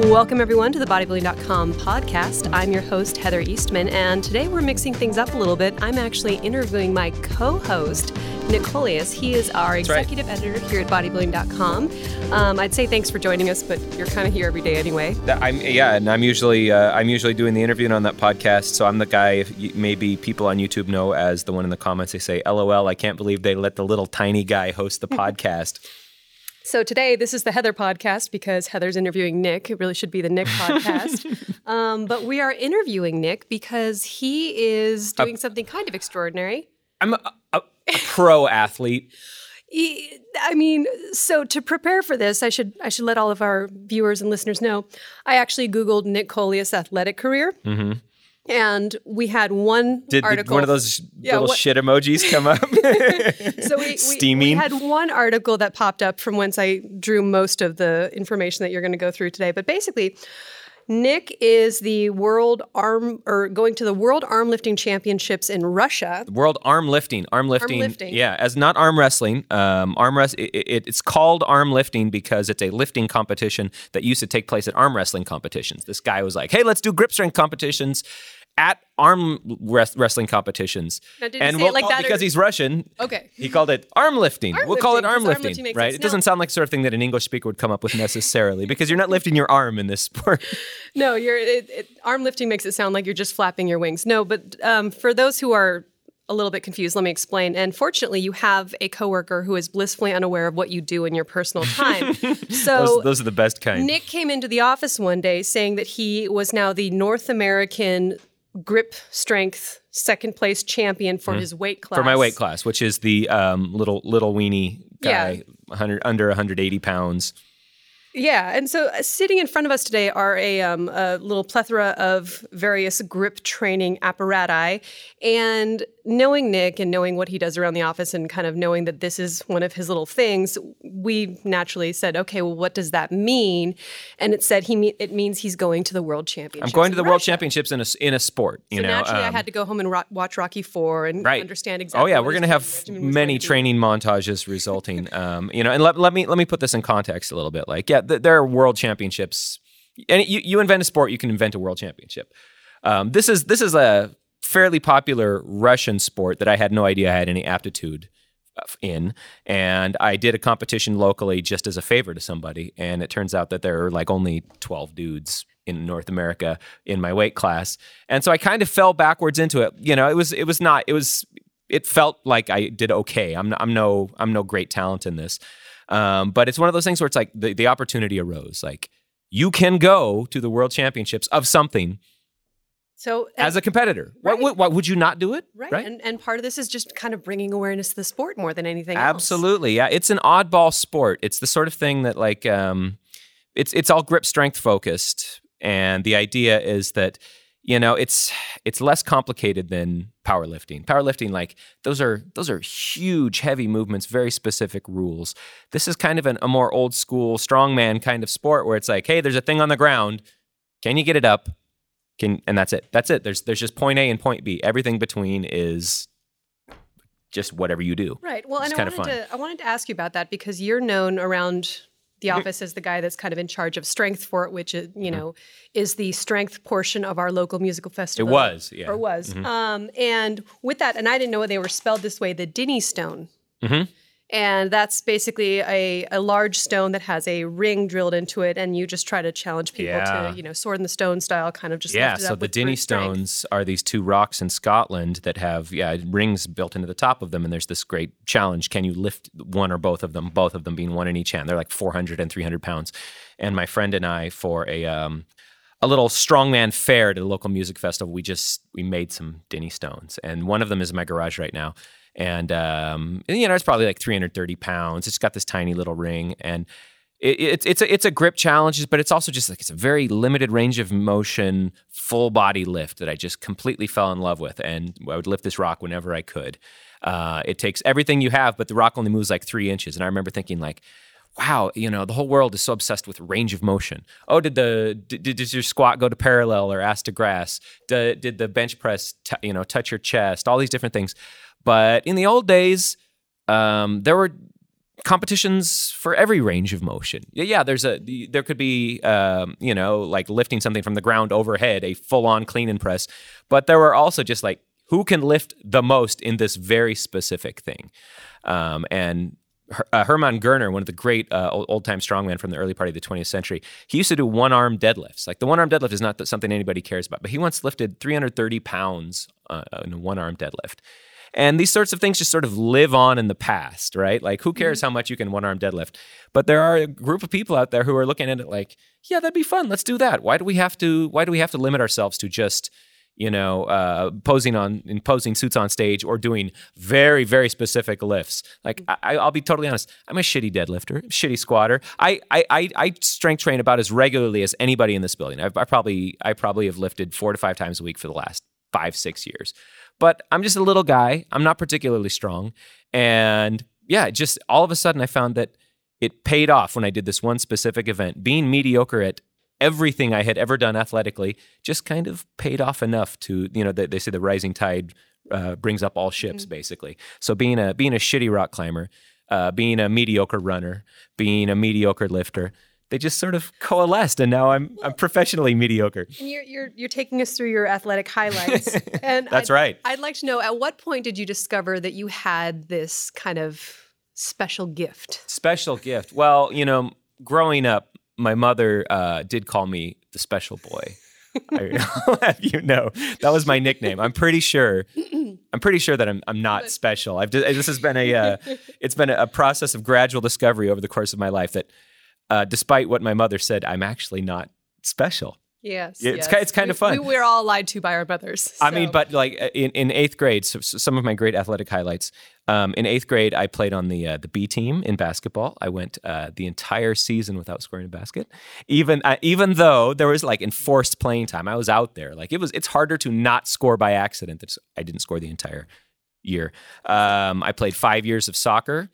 Welcome, everyone, to the bodybuilding.com podcast. I'm your host, Heather Eastman, and today we're mixing things up a little bit. I'm actually interviewing my co host, Nick Collias. He is our right. executive editor here at bodybuilding.com. Um, I'd say thanks for joining us, but you're kind of here every day anyway. I'm yeah, and I'm usually uh, I'm usually doing the interviewing on that podcast. So I'm the guy. You, maybe people on YouTube know as the one in the comments. They say, "LOL, I can't believe they let the little tiny guy host the podcast." So today, this is the Heather podcast because Heather's interviewing Nick. It really should be the Nick podcast. um, but we are interviewing Nick because he is doing something kind of extraordinary. I'm a, a, a pro athlete. I mean, so to prepare for this, I should I should let all of our viewers and listeners know. I actually Googled Nick Collias' athletic career, and we had one Did, did one of those Yeah, little what- shit emojis come up? so we, we, we had one article that popped up from whence I drew most of the information that you're going to go through today. But basically, Nick is the world arm or going to the World Arm Lifting Championships in Russia. World arm lifting, arm lifting, lifting. yeah, as not arm wrestling. Um, arm rest, it, it, it's called arm lifting because it's a lifting competition that used to take place at arm wrestling competitions. This guy was like, "Hey, let's do grip strength competitions at arm res- wrestling competitions." Now, and we'll like call- that or- because he's Russian. Okay. He called it arm lifting. Arm we'll call it lifting, arm 'cause arm lifting, lifting right? sense. It doesn't sound like the sort of thing that an English speaker would come up with necessarily because you're not lifting your arm in this sport. No, you're it, it, arm lifting makes it sound like you're just flapping your wings. No, but um, for those who are a little bit confused, let me explain. And fortunately, you have a coworker who is blissfully unaware of what you do in your personal time. so Those, those are the best kind. Nick came into the office one day saying that he was now the North American grip strength second place champion for his weight class. Mm. for my weight class, which is the um, little little weenie guy, Yeah. 100 under 180 pounds. Yeah, and so uh, sitting in front of us today are a, um, a little plethora of various grip training apparati. And knowing Nick and knowing what he does around the office and kind of knowing that this is one of his little things, we naturally said, okay, well, what does that mean? And it said he me- it means he's going to the World championships. I'm going to the World Championships in a in a sport. You So know, naturally, I um, had to go home and ro- watch Rocky Four and right. understand exactly. Oh yeah, we're gonna have training regimen was many going to be. training montages resulting. um, you know, and let, let me let me put this in context a little bit. Like, yeah, th- there are World Championships, and you you invent a sport, you can invent a World Championship. Um, this is this is a fairly popular Russian sport that I had no idea I had any aptitude in. And I did a competition locally just as a favor to somebody. And it turns out that there are like only 12 dudes in North America in my weight class. And so I kind of fell backwards into it. You know it was it was not it was it felt like I did okay. I'm I'm no I'm no great talent in this um, but it's one of those things where it's like the, the opportunity arose like you can go to the world championships of something So as a competitor Right. would- why would you not do it right, And, and part of this is just kind of bringing awareness to the sport more than anything else. Absolutely, yeah. It's an oddball sport. It's the sort of thing that like um, it's it's all grip strength focused, and the idea is that you know it's it's less complicated than powerlifting. Powerlifting, like those are those are huge, heavy movements, very specific rules. This is kind of an, a more old school strongman kind of sport where it's like, hey, there's a thing on the ground. Can you get it up? Can and that's it. That's it. There's there's just point A and point B. Everything between is just whatever you do. Right. Well, It's and I wanted to I wanted to ask you about that because you're known around the Mm-hmm. office is the guy that's kind of in charge of strength for it, which is, you know is the strength portion of our local musical festival. It was, yeah. Mm-hmm. was. Um, and with that, and I didn't know they were spelled this way. The Dinnie Stone. Mhm. And that's basically a, a large stone that has a ring drilled into it, and you just try to challenge people Yeah. to, you know, sword in the stone style, kind of just Yeah, lift it so the Dinnie brute strength. stones are these two rocks in Scotland that have yeah rings built into the top of them, and there's this great challenge: can you lift one or both of them? Both of them being one in each hand. They're like 400 and 300 pounds. And my friend and I, for a um, a little strongman fair at a local music festival, we just we made some Dinnie stones, and one of them is in my garage right now. And, um, you know it's probably like 330 pounds. It's got this tiny little ring, and it, it's it's a it's a grip challenge, but it's also just like it's a very limited range of motion, full body lift that I just completely fell in love with, and I would lift this rock whenever I could. Uh, it takes everything you have, but the rock only moves like three inches, and I remember thinking like wow, you know, the whole world is so obsessed with range of motion. Oh, did the did, did your squat go to parallel or ass to grass? Did, did the bench press, t- you know, touch your chest? All these different things. But in the old days, um, there were competitions for every range of motion. Yeah, there's a there could be um, you know like lifting something from the ground overhead, a full on clean and press, but there were also just like who can lift the most in this very specific thing, um, and uh, Hermann Görner, one of the great uh, old time strongmen from the early part of the 20th century, he used to do one arm deadlifts. Like the one arm deadlift is not something anybody cares about, but he once lifted 330 pounds uh, in a one arm deadlift. And these sorts of things just sort of live on in the past, right? Like, who cares mm-hmm. how much you can one arm deadlift? But there are a group of people out there who are looking at it like, yeah, that'd be fun. Let's do that. Why do we have to? Why do we have to limit ourselves to just you know, uh, posing on imposing suits on stage or doing very, very specific lifts. Like I, will be totally honest, I'm a shitty deadlifter, shitty squatter. I, I, I, I, strength train about as regularly as anybody in this building. I've, I probably, I probably have lifted four to five times a week for the last five, six years. But I'm just a little guy. I'm not particularly strong, and yeah, just all of a sudden I found that it paid off when I did this one specific event. Being mediocre at everything I had ever done athletically just kind of paid off enough to, you know, they, they say the rising tide uh, brings up all ships, mm-hmm. basically. So being a being a shitty rock climber, uh, being a mediocre runner, being a mediocre lifter, they just sort of coalesced, and now I'm I'm professionally mediocre. And you're you're you're taking us through your athletic highlights, and that's I'd, right. I'd like to know at what point did you discover that you had this kind of special gift? Special gift. Well, you know, growing up, my mother uh, did call me the special boy. I'll have you know that was my nickname. I'm pretty sure. I'm pretty sure that I'm I'm not special. I've this has been a uh, it's been a process of gradual discovery over the course of my life that, uh, despite what my mother said, I'm actually not special. Yes, it's yes. it's kind we, of fun. We, are all lied to by our mothers. So. I mean, but like uh, in, in eighth grade, so, so some of my great athletic highlights. Um, in eighth grade, I played on the uh, the B team in basketball. I went uh, the entire season without scoring a basket, even uh, even though there was like enforced playing time. I was out there. Like it was, it's harder to not score by accident. That I didn't score the entire year. Um, I played five years of soccer,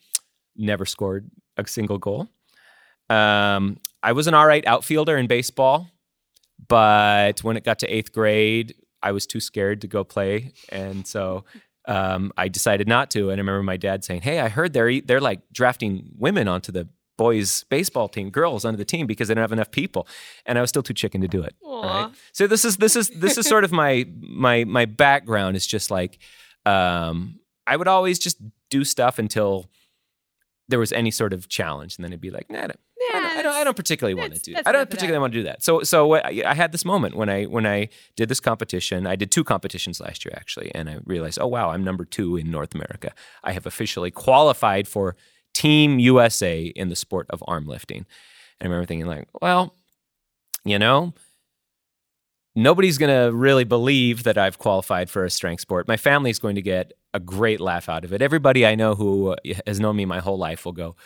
never scored a single goal. Um, I was an all right outfielder in baseball. But when it got to eighth grade, I was too scared to go play, and so um, I decided not to. And I remember my dad saying, "Hey, I heard they're they're like drafting women onto the boys baseball team, girls onto the team because they don't have enough people." And I was still too chicken to do it. Right. So this is this is this is sort of my my my background is just like um, I would always just do stuff until there was any sort of challenge, and then it'd be like, nah, I don't, I don't, I don't particularly want to do. That. I don't particularly want to do that. So, so I, I had this moment when I when I did this competition. I did two competitions last year actually, and I realized, oh wow, I'm number two in North America. I have officially qualified for Team USA in the sport of arm lifting. And I remember thinking, like, well, you know, nobody's going to really believe that I've qualified for a strength sport. My family's going to get a great laugh out of it. Everybody I know who has known me my whole life will go,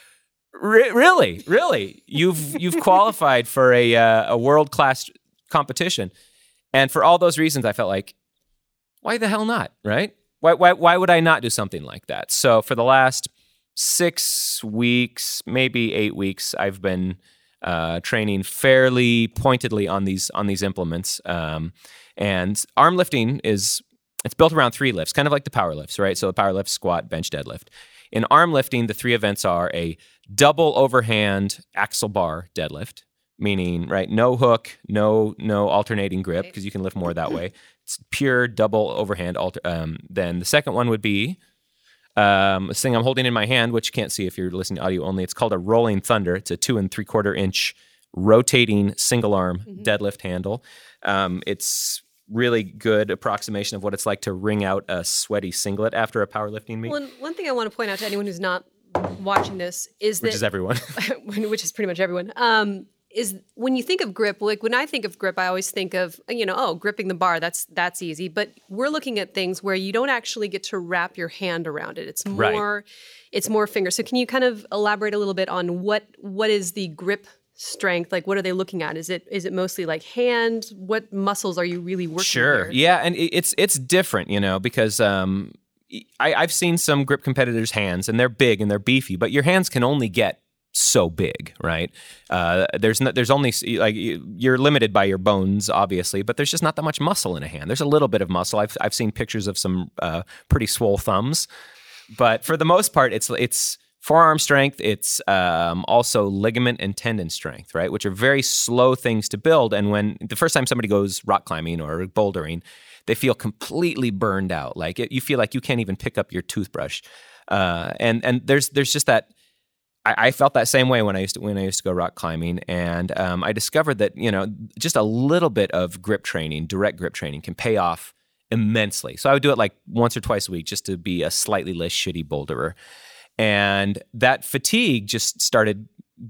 really, really, you've you've qualified for a uh, a world class competition, and for all those reasons, I felt like, why the hell not, right? Why why why would I not do something like that? So for the last six weeks, maybe eight weeks, I've been uh, training fairly pointedly on these on these implements, um, and arm lifting is it's built around three lifts, kind of like the power lifts, right? So the power lift, squat, bench, deadlift. In arm lifting, the three events are a double overhand axle bar deadlift, meaning right, no hook, no no alternating grip because you can lift more that way. It's pure double overhand. Alter, um, then the second one would be um, this thing I'm holding in my hand, which you can't see if you're listening to audio only. It's called a rolling thunder. It's a two and three quarter inch rotating single arm mm-hmm. deadlift handle. Um, it's really good approximation of what it's like to wring out a sweaty singlet after a powerlifting meet. One, one thing I want to point out to anyone who's not watching this is which is everyone, which is pretty much everyone, um, is when you think of grip, like when I think of grip, I always think of you know, oh, gripping the bar. That's that's easy. But we're looking at things where you don't actually get to wrap your hand around it. It's Right. more, it's more finger. So can you kind of elaborate a little bit on what what is the grip strength? Like, what are they looking at? Is it is it mostly like hand? What muscles are you really working? Sure. here? Yeah, and it's it's different, you know, because um, I, I've seen some grip competitors' hands, and they're big and they're beefy, but your hands can only get so big, right? Uh, there's no, there's only like you- you're limited by your bones, obviously, but there's just not that much muscle in a hand. There's a little bit of muscle. I've I've seen pictures of some uh, pretty swole thumbs, but for the most part, it's it's forearm strength. It's um, also ligament and tendon strength, right? Which are very slow things to build. And when the first time somebody goes rock climbing or bouldering, they feel completely burned out. Like it, you feel like you can't even pick up your toothbrush. Uh, and and there's there's just that. I, I felt that same way when I used to when I used to go rock climbing, and um, I discovered that you know just a little bit of grip training, direct grip training, can pay off immensely. So I would do it like once or twice a week just to be a slightly less shitty boulderer. And that fatigue just started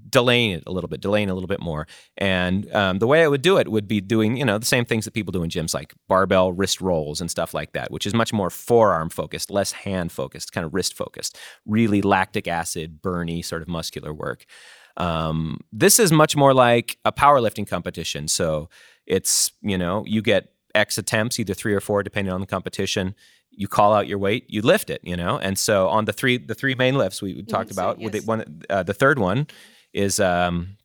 delaying it a little bit, delaying a little bit more. And um, the way I would do it would be doing, you know, the same things that people do in gyms, like barbell wrist rolls and stuff like that, which is much more forearm focused, less hand focused, kind of wrist focused, really lactic acid, burny sort of muscular work. Um, this is much more like a powerlifting competition. So it's, you know, you get X attempts, either three or four, depending on the competition. You call out your weight, you lift it, you know. And so on the three the three main lifts we talked about, yes. the one uh, the third one is um,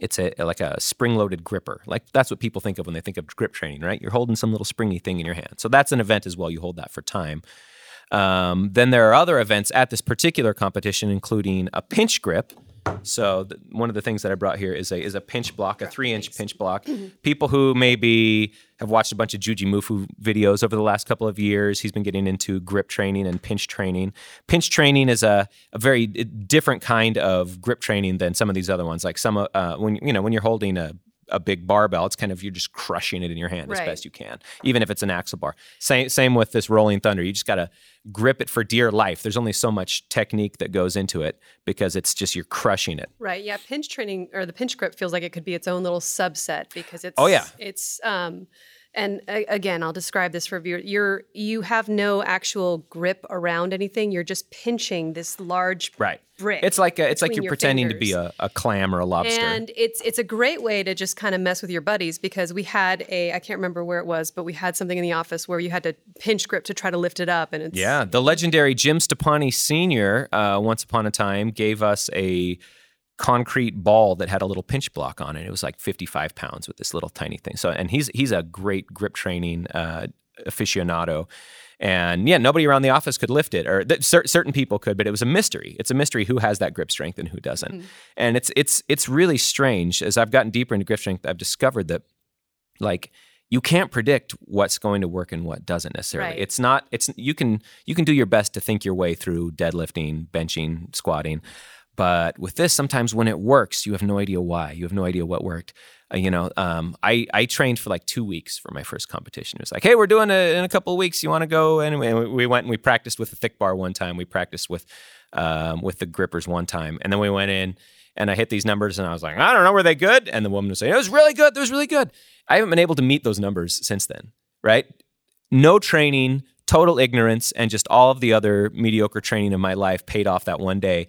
it's a like a spring loaded gripper. Like that's what people think of when they think of grip training, right? You're holding some little springy thing in your hand. So that's an event as well. You hold that for time. Um, then there are other events at this particular competition, including a pinch grip. So th- one of the things that I brought here is a is a pinch block, a three inch pinch block. People who maybe have watched a bunch of Jujimufu videos over the last couple of years, he's been getting into grip training and pinch training. Pinch training is a, a very uh, different kind of grip training than some of these other ones. Like some uh, when you know when you're holding a a big barbell, it's kind of you're just crushing it in your hand as best you can, even if it's an axle bar. Same same with this rolling thunder. You just got to grip it for dear life. There's only so much technique that goes into it because it's just you're crushing it. Right. Yeah. Pinch training or the pinch grip feels like it could be its own little subset because it's. Oh, yeah. It's um, and again, I'll describe this for viewer. You're you have no actual grip around anything. You're just pinching this large Right. brick. It's like a, it's like you're your pretending to be a, a clam or a lobster. And it's it's a great way to just kind of mess with your buddies because we had a I can't remember where it was, but we had something in the office where you had to pinch grip to try to lift it up, and it's Yeah, the legendary Jim Stoppani Sr. Uh, once upon a time gave us a concrete ball that had a little pinch block on it. It was like 55 pounds with this little tiny thing. So, and he's he's a great grip training uh, aficionado. And yeah, nobody around the office could lift it, or th- cer- certain people could, but it was a mystery. It's a mystery who has that grip strength and who doesn't. And it's it's it's really strange. As I've gotten deeper into grip strength, I've discovered that like you can't predict what's going to work and what doesn't necessarily. Right. It's not it's you can you can do your best to think your way through deadlifting, benching, squatting. But with this, sometimes when it works, you have no idea why. You have no idea what worked. Uh, you know, um, I I trained for like two weeks for my first competition. It was like, hey, we're doing it in a couple of weeks. You want to go? Anyway, and we- we went and we practiced with the thick bar one time. We practiced with um, with the grippers one time, and then we went in and I hit these numbers, and I was like, I don't know, were they good? And the woman was saying, it was really good. It was really good. I haven't been able to meet those numbers since then. Right? No training, total ignorance, and just all of the other mediocre training in my life paid off that one day.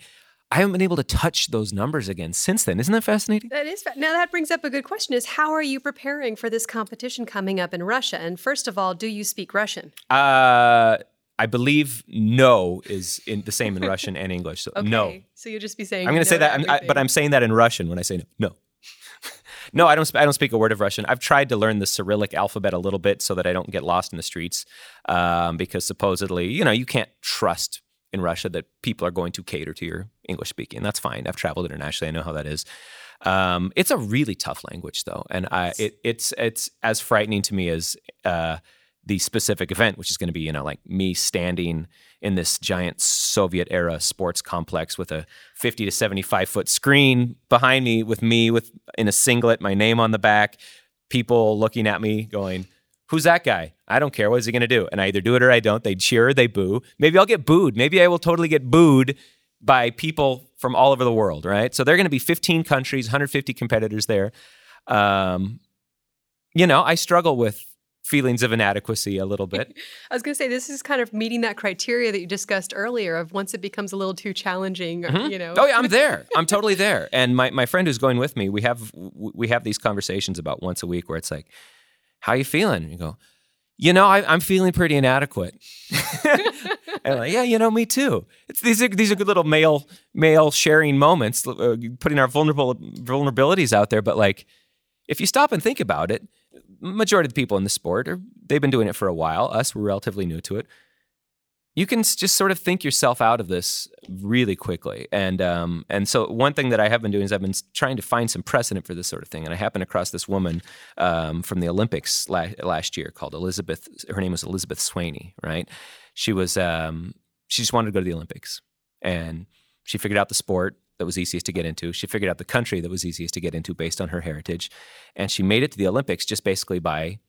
I haven't been able to touch those numbers again since then. Isn't that fascinating? That is fa- now that brings up a good question: Is how are you preparing for this competition coming up in Russia? And first of all, do you speak Russian? Uh, I believe no is in the same in Russian and English. So Okay, no. So you'll just be saying. I'm going you to say that, I'm, I, but. I'm saying that in Russian when I say no. No, no, I don't. sp- I don't speak a word of Russian. I've tried to learn the Cyrillic alphabet a little bit so that I don't get lost in the streets, um, because supposedly, you know, you can't trust in Russia that people are going to cater to your English speaking. That's fine. I've traveled internationally. I know how that is. Um, it's a really tough language, though, and I, it, it's it's as frightening to me as uh, the specific event, which is going to be, you know, like me standing in this giant Soviet era sports complex with a 50 to 75 foot screen behind me with me with in a singlet, my name on the back, people looking at me going, Who's that guy? I don't care. What is he going to do? And I either do it or I don't. They cheer or they boo. Maybe I'll get booed. Maybe I will totally get booed by people from all over the world, right? So there are going to be 15 countries, 150 competitors there. Um, you know, I struggle with feelings of inadequacy a little bit. I was going to say this is kind of meeting that criteria that you discussed earlier of once it becomes a little too challenging, or, mm-hmm. you know. Oh yeah, I'm there. I'm totally there. And my, my friend who's going with me, we have we have these conversations about once a week where it's like, "How you feeling?" You go, "You know, I, am feeling pretty inadequate." and like, yeah, you know, me too. It's these are these are good little male male sharing moments, uh, putting our vulnerable vulnerabilities out there. But like, if you stop and think about it majority of the people in the sport are they've been doing it for a while. Us, we're relatively new to it. You can just sort of think yourself out of this really quickly, and um, and so one thing that I have been doing is I've been trying to find some precedent for this sort of thing. And I happened across this woman um, from the Olympics la- last year called Elizabeth. Her name was Elizabeth Swaney, right? She was um, she just wanted to go to the Olympics, and she figured out the sport that was easiest to get into. She figured out the country that was easiest to get into based on her heritage. And she made it to the Olympics just basically by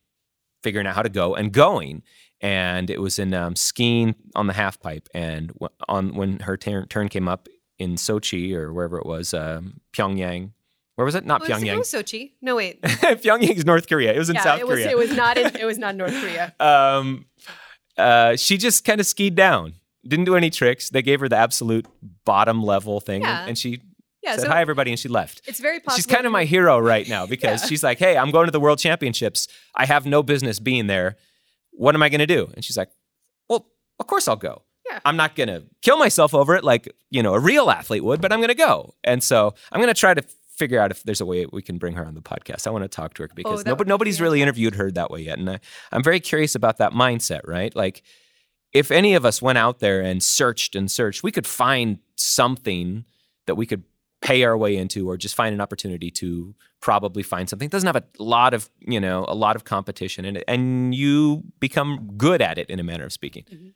figuring out how to go and going. And it was in um, skiing on the half pipe. And on when her turn, turn came up in Sochi or wherever it was, um, Pyongyang. Where was it? Not well, Pyongyang. It was Sochi. No, wait. Pyongyang is North Korea. It was in yeah, South it was, Korea. It was not. In, it was not North Korea. um, uh, she just kind of skied down didn't do any tricks. They gave her the absolute bottom level thing, yeah. and, and she yeah, said so hi everybody, and she left. It's very possible. She's kind of my hero right now because yeah. she's like, hey, I'm going to the World Championships. I have no business being there. What am I going to do? And she's like, well, of course I'll go. Yeah. I'm not going to kill myself over it like you know a real athlete would, but I'm going to go. And so I'm going to try to figure out if there's a way we can bring her on the podcast. I want to talk to her because oh, nobody, nobody's really interviewed her that way yet, and I, I'm very curious about that mindset. Right, like if any of us went out there and searched and searched, we could find something that we could pay our way into or just find an opportunity to probably find something. It doesn't have a lot of, you know, a lot of competition in it. And you become good at it in a manner of speaking. Mm-hmm.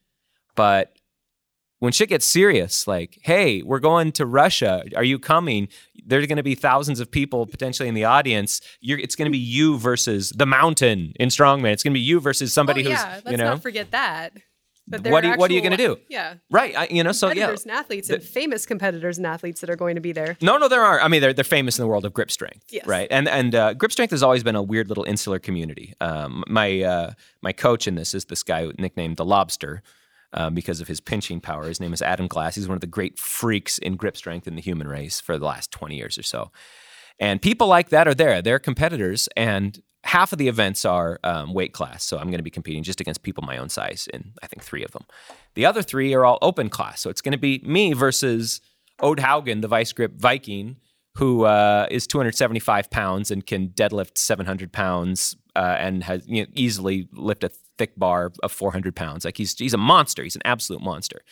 But when shit gets serious, like, hey, we're going to Russia. Are you coming? There's going to be thousands of people potentially in the audience. You're, it's going to be you versus the mountain in strongman. It's going to be you versus somebody oh, yeah, who's, you know. Let's not forget that what, you, what are you going to do? Yeah. Right. I, you know, so yeah. and athletes and famous competitors and athletes that are going to be there. No, no, there are. I mean, they're, they're famous in the world of grip strength. Yes. Right. And and uh, grip strength has always been a weird little insular community. Um, my uh, my coach in this is this guy nicknamed the Lobster. Um, because of his pinching power. His name is Adam Glass. He's one of the great freaks in grip strength in the human race for the last 20 years or so. And people like that are there. They're competitors, and half of the events are um, weight class. So I'm going to be competing just against people my own size in, I think, three of them. The other three are all open class. So it's going to be me versus Odd Haugen, the vice grip Viking, who uh, is 275 pounds and can deadlift 700 pounds uh, and has you know, easily lift a thick bar of 400 pounds. Like he's he's a monster. He's an absolute monster.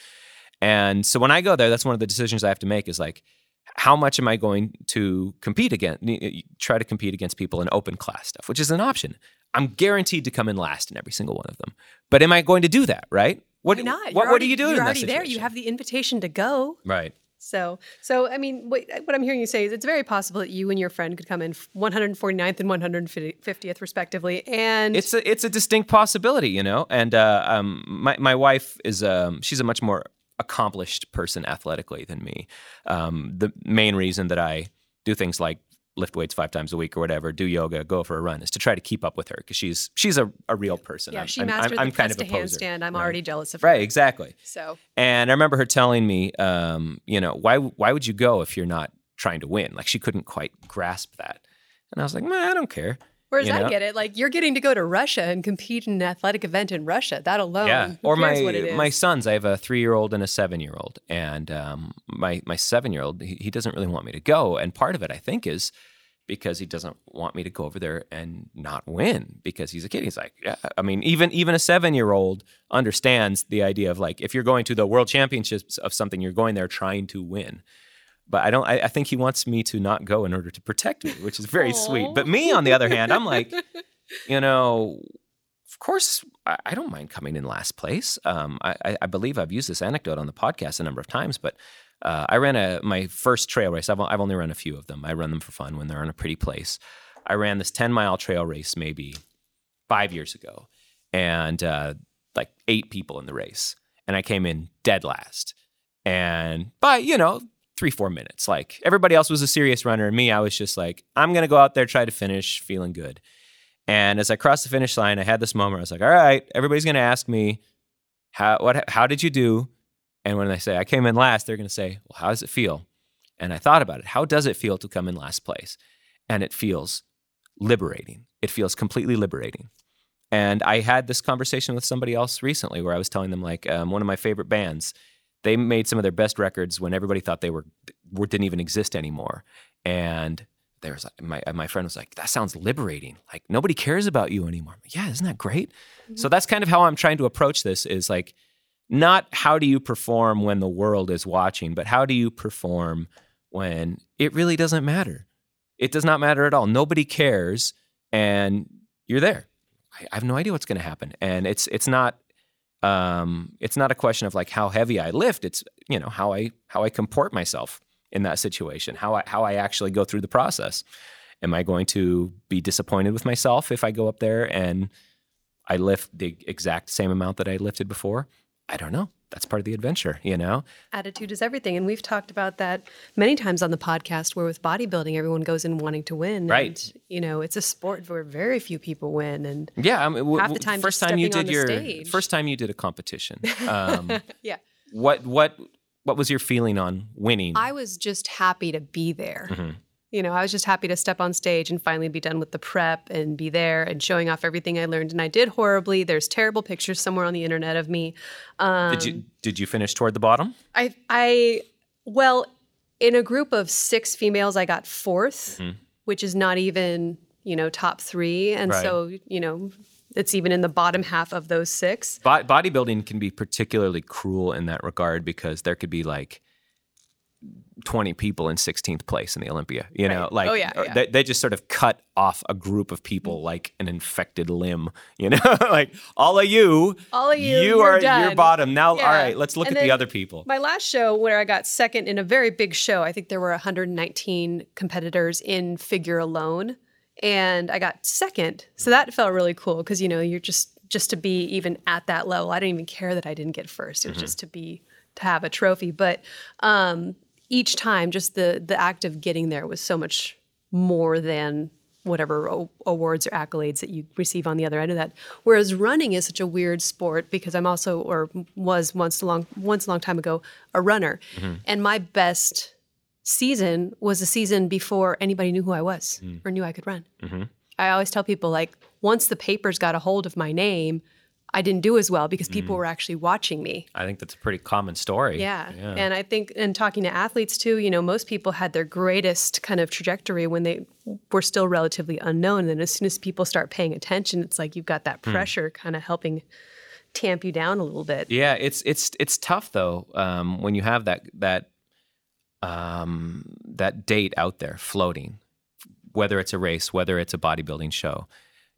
And so when I go there, that's one of the decisions I have to make is like, how much am I going to compete against? Try to compete against people in open class stuff, which is an option. I'm guaranteed to come in last in every single one of them. But am I going to do that? Right? What, Why not? What, already, what do you do? You're already there. You have the invitation to go. Right. So, so I mean, what, what, I'm hearing you say is it's very possible that you and your friend could come in 149th and 150th respectively, and it's a it's a distinct possibility, you know. And uh, um, my my wife is um, she's a much more accomplished person athletically than me. Um, the main reason that I do things like lift weights five times a week or whatever, do yoga, go for a run, is to try to keep up with her because she's she's a, a real person. Yeah, she I'm, mastered I'm, I'm, the kind of a handstand. I'm right? already jealous of her. Right, exactly. So, and I remember her telling me, um, you know, why why would you go if you're not trying to win? Like she couldn't quite grasp that, and I was like, man, I don't care. Whereas you know? I get it, like you're getting to go to Russia and compete in an athletic event in Russia. That alone, yeah. Or my my sons, I have a three year old and a seven year old, and um, my my seven year old, he, he doesn't really want me to go, and part of it, I think, is because he doesn't want me to go over there and not win because he's a kid. He's like, yeah. I mean, even even a seven year old understands the idea of like if you're going to the world championships of something, you're going there trying to win but I don't. I, I, think he wants me to not go in order to protect me, which is very Aww. sweet. But me, on the other hand, I'm like, you know, of course, I, I don't mind coming in last place. Um, I, I, believe I've used this anecdote on the podcast a number of times, but uh, I ran a my first trail race. I've, I've only run a few of them. I run them for fun when they're in a pretty place. I ran this 10 mile trail race maybe five years ago, and uh, like eight people in the race, and I came in dead last And by, you know, three, four minutes. Like everybody else was a serious runner. And me, I was just like, I'm going to go out there, try to finish, feeling good. And as I crossed the finish line, I had this moment. I was like, all right, everybody's going to ask me, how, what, how did you do? And when they say I came in last, they're going to say, well, how does it feel? And I thought about it. How does it feel to come in last place? And it feels liberating. It feels completely liberating. And I had this conversation with somebody else recently where I was telling them, like, um, one of my favorite bands, they made some of their best records when everybody thought they were, were didn't even exist anymore. And there was my my friend was like, "That sounds liberating. Like nobody cares about you anymore." Like, yeah, isn't that great? Mm-hmm. So that's kind of how I'm trying to approach this. Is like, not how do you perform when the world is watching, but how do you perform when it really doesn't matter. It does not matter at all. Nobody cares, and you're there. I, I have no idea what's going to happen, and it's it's not um, it's not a question of like how heavy I lift. It's you know how I how I comport myself in that situation, how I how I actually go through the process. Am I going to be disappointed with myself if I go up there and I lift the exact same amount that I lifted before? I don't know. That's part of the adventure, you know? Attitude is everything. And we've talked about that many times on the podcast where with bodybuilding, everyone goes in wanting to win. Right. And, you know, it's a sport where very few people win. And yeah, I mean, w- half the time, first time you did your stage. first time you did a competition. Um, yeah. What, what, what was your feeling on winning? I was just happy to be there. Mm-hmm. You know, I was just happy to step on stage and finally be done with the prep and be there and showing off everything I learned. And I did horribly. There's terrible pictures somewhere on the internet of me. Um, did you did you finish toward the bottom? I I well, in a group of six females, I got 4th mm-hmm. which is not even you know top three. And right. so you know it's even in the bottom half of those six. Bo- bodybuilding can be particularly cruel in that regard because there could be like 20 people in 16th place in the Olympia. You know, like oh, yeah, yeah. They, they, just sort of cut off a group of people mm-hmm. like an infected limb. You know, like all of you, all of you, you are done. your bottom. Now, yeah. all right, let's look and at the other people. My last show, where I got second in a very big show, I think there were 119 competitors in figure alone, and I got second. So that felt really cool because you know you're just just to be even at that level. I didn't even care that I didn't get first. It was mm-hmm. just to be to have a trophy, but. um each time, just the the act of getting there was so much more than whatever o- awards or accolades that you receive on the other end of that. Whereas running is such a weird sport because I'm also or was once a long once a long time ago a runner, mm-hmm. and my best season was a season before anybody knew who I was mm. or knew I could run. Mm-hmm. I always tell people like once the papers got a hold of my name, I didn't do as well because people mm. were actually watching me. I think that's a pretty common story. Yeah. yeah. And I think, in talking to athletes too, you know, most people had their greatest kind of trajectory when they were still relatively unknown. And then as soon as people start paying attention, it's like you've got that hmm. pressure mm. kind of helping tamp you down a little bit. Yeah. It's, it's, it's tough though um, when you have that, that, um, that date out there floating, whether it's a race, whether it's a bodybuilding show.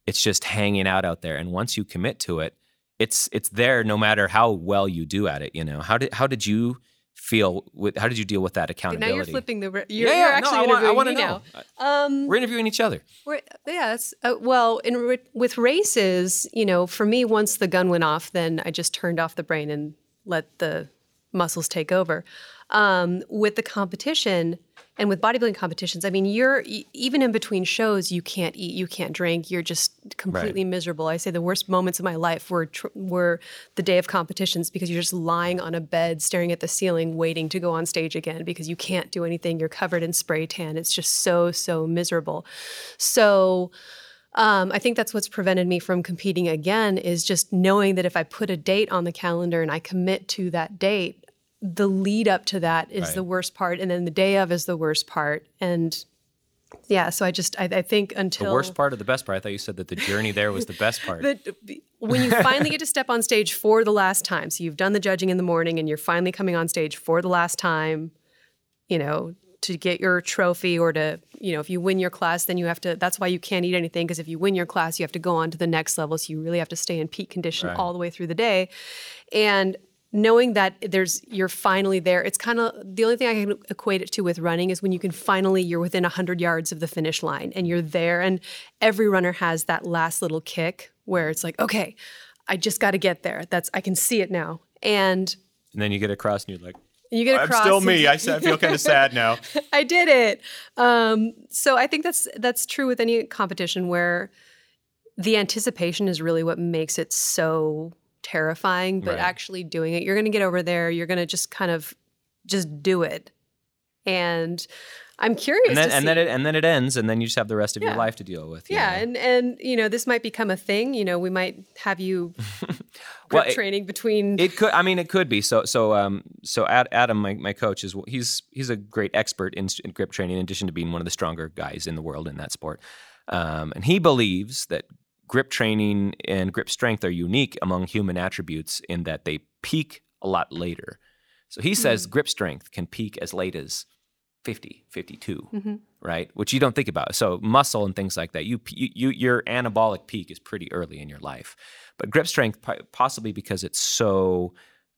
It's just hanging out out there. And once you commit to it, it's it's there no matter how well you do at it. You know how did how did you feel with how did you deal with that accountability? Now you're flipping the. You're, yeah, yeah, you're actually no, I want, I me know. now. Um, we're interviewing each other. We're, yeah, uh, well, in with races, you know, for me, once the gun went off, then I just turned off the brain and let the muscles take over. Um, with the competition, and with bodybuilding competitions, I mean, you're even in between shows, you can't eat, you can't drink, you're just completely right. miserable. I say the worst moments of my life were tr- were the day of competitions because you're just lying on a bed, staring at the ceiling, waiting to go on stage again because you can't do anything. You're covered in spray tan. It's just so so miserable. So. Um, I think that's what's prevented me from competing again is just knowing that if I put a date on the calendar and I commit to that date, the lead up to that is right. the worst part, and then the day of is the worst part. And yeah, so I just I, I, think until the worst part of the best part. I thought you said that the journey there was the best part. when you finally get to step on stage for the last time, so you've done the judging in the morning, and you're finally coming on stage for the last time, you know, to get your trophy or to you know if you win your class then you have to that's why you can't eat anything because if you win your class you have to go on to the next level so you really have to stay in peak condition right. all the way through the day and knowing that there's you're finally there it's kind of the only thing i can equate it to with running is when you can finally you're within 100 yards of the finish line and you're there and every runner has that last little kick where it's like okay i just got to get there that's i can see it now and and then you get across and you're like You get I'm across. still me. I feel kind of sad now. I did it. Um, so I think that's that's true with any competition where the anticipation is really what makes it so terrifying. But Right. actually doing it, you're going to get over there. You're going to just kind of just do it. And I'm curious And then and then it and then it ends, and then you just have the rest of your life to deal with. yeah, know? and and you know this might become a thing. You know, we might have you Well, grip it- training between. It could. I mean, it could be. So, so, um, so Adam, my, my coach, is he's he's a great expert in, in grip training. In addition to being one of the stronger guys in the world in that sport, um, and he believes that grip training and grip strength are unique among human attributes in that they peak a lot later. So he says grip strength can peak as late as 50, 52, Mhm. right? Which you don't think about. So muscle and things like that, you, you your anabolic peak is pretty early in your life. But grip strength, possibly because it's so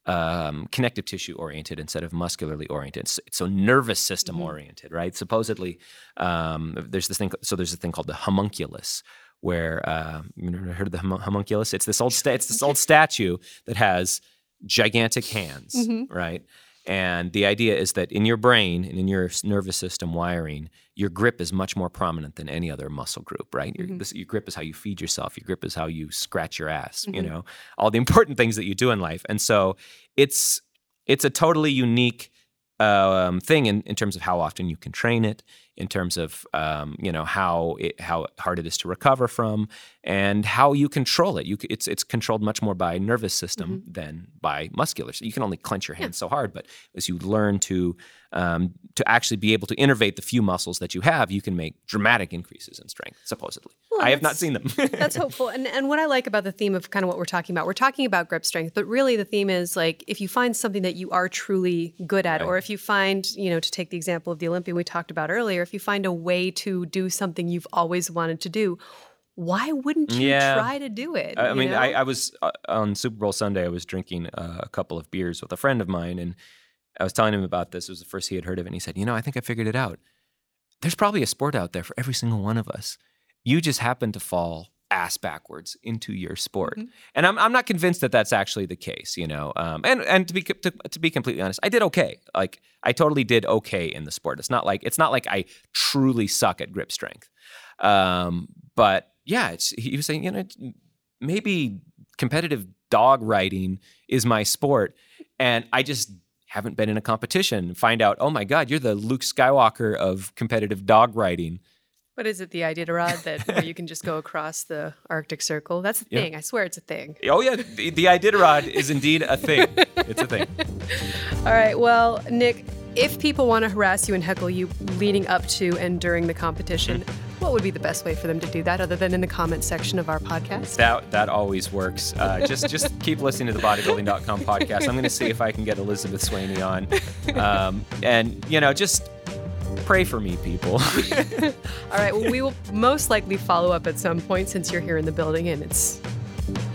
um, connective tissue oriented instead of muscularly oriented, it's, it's so nervous system oriented, right? Supposedly, um, there's this thing. So there's a thing called the homunculus, where uh, you never heard of the homun- homunculus? It's this old sta- it's this old statue that has gigantic hands, right? And the idea is that in your brain and in your nervous system wiring, your grip is much more prominent than any other muscle group, right? Your, this, your grip is how you feed yourself. Your grip is how you scratch your ass. You know, all the important things that you do in life. And so it's it's a totally unique um, thing in, in terms of how often you can train it, in terms of um, you know how it, how hard it is to recover from, and how you control it. You it's it's controlled much more by nervous system than by muscular. So you can only clench your hands so hard, but as you learn to um, to actually be able to innervate the few muscles that you have, you can make dramatic increases in strength. Supposedly, Well, I have not seen them. That's hopeful. And and what I like about the theme of kind of what we're talking about, we're talking about grip strength, but really the theme is like if you find something that you are truly good at, or if you find, you know, to take the example of the Olympian we talked about earlier, if you find a way to do something you've always wanted to do, why wouldn't you Yeah. try to do it? I I mean. I, I was uh, on Super Bowl Sunday. I was drinking uh, a couple of beers with a friend of mine, and I was telling him about this. It was the first he had heard of it, and he said, "You know, I think I figured it out. There's probably a sport out there for every single one of us. You just happen to fall ass backwards into your sport." And I'm I'm not convinced that that's actually the case. You know, um, and and to be to, to be completely honest, I did okay. Like I totally did okay in the sport. It's not like it's not like I truly suck at grip strength. Um, but yeah, it's, he was saying, you know, maybe competitive dog riding is my sport, and I just haven't been in a competition. Find out, oh my God, you're the Luke Skywalker of competitive dog riding. what is it, the Iditarod that where you can just go across the Arctic Circle? That's a Yeah. thing. I swear it's a thing. Oh yeah, the, the Iditarod is indeed a thing. It's a thing. All right. Well, Nick, if people want to harass you and heckle you leading up to and during the competition, what would be the best way for them to do that other than in the comment section of our podcast? That that always works. Uh, just just keep listening to the bodybuilding.com podcast. I'm going to see if I can get Elizabeth Swaney on, um, and you know, just pray for me, people. All right. Well, we will most likely follow up at some point since you're here in the building and it's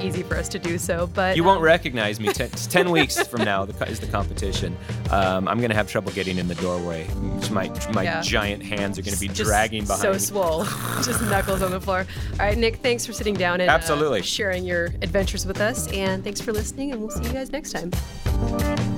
easy for us to do so. But You won't recognize me. Ten, ten weeks from now the, is the competition. Um, I'm to have trouble getting in the doorway. My my Yeah. giant hands are to be just dragging behind so me. swole, just knuckles on the floor. All right, Nick. Thanks for sitting down and uh, Absolutely. sharing your adventures with us, and thanks for listening. And we'll see you guys next time.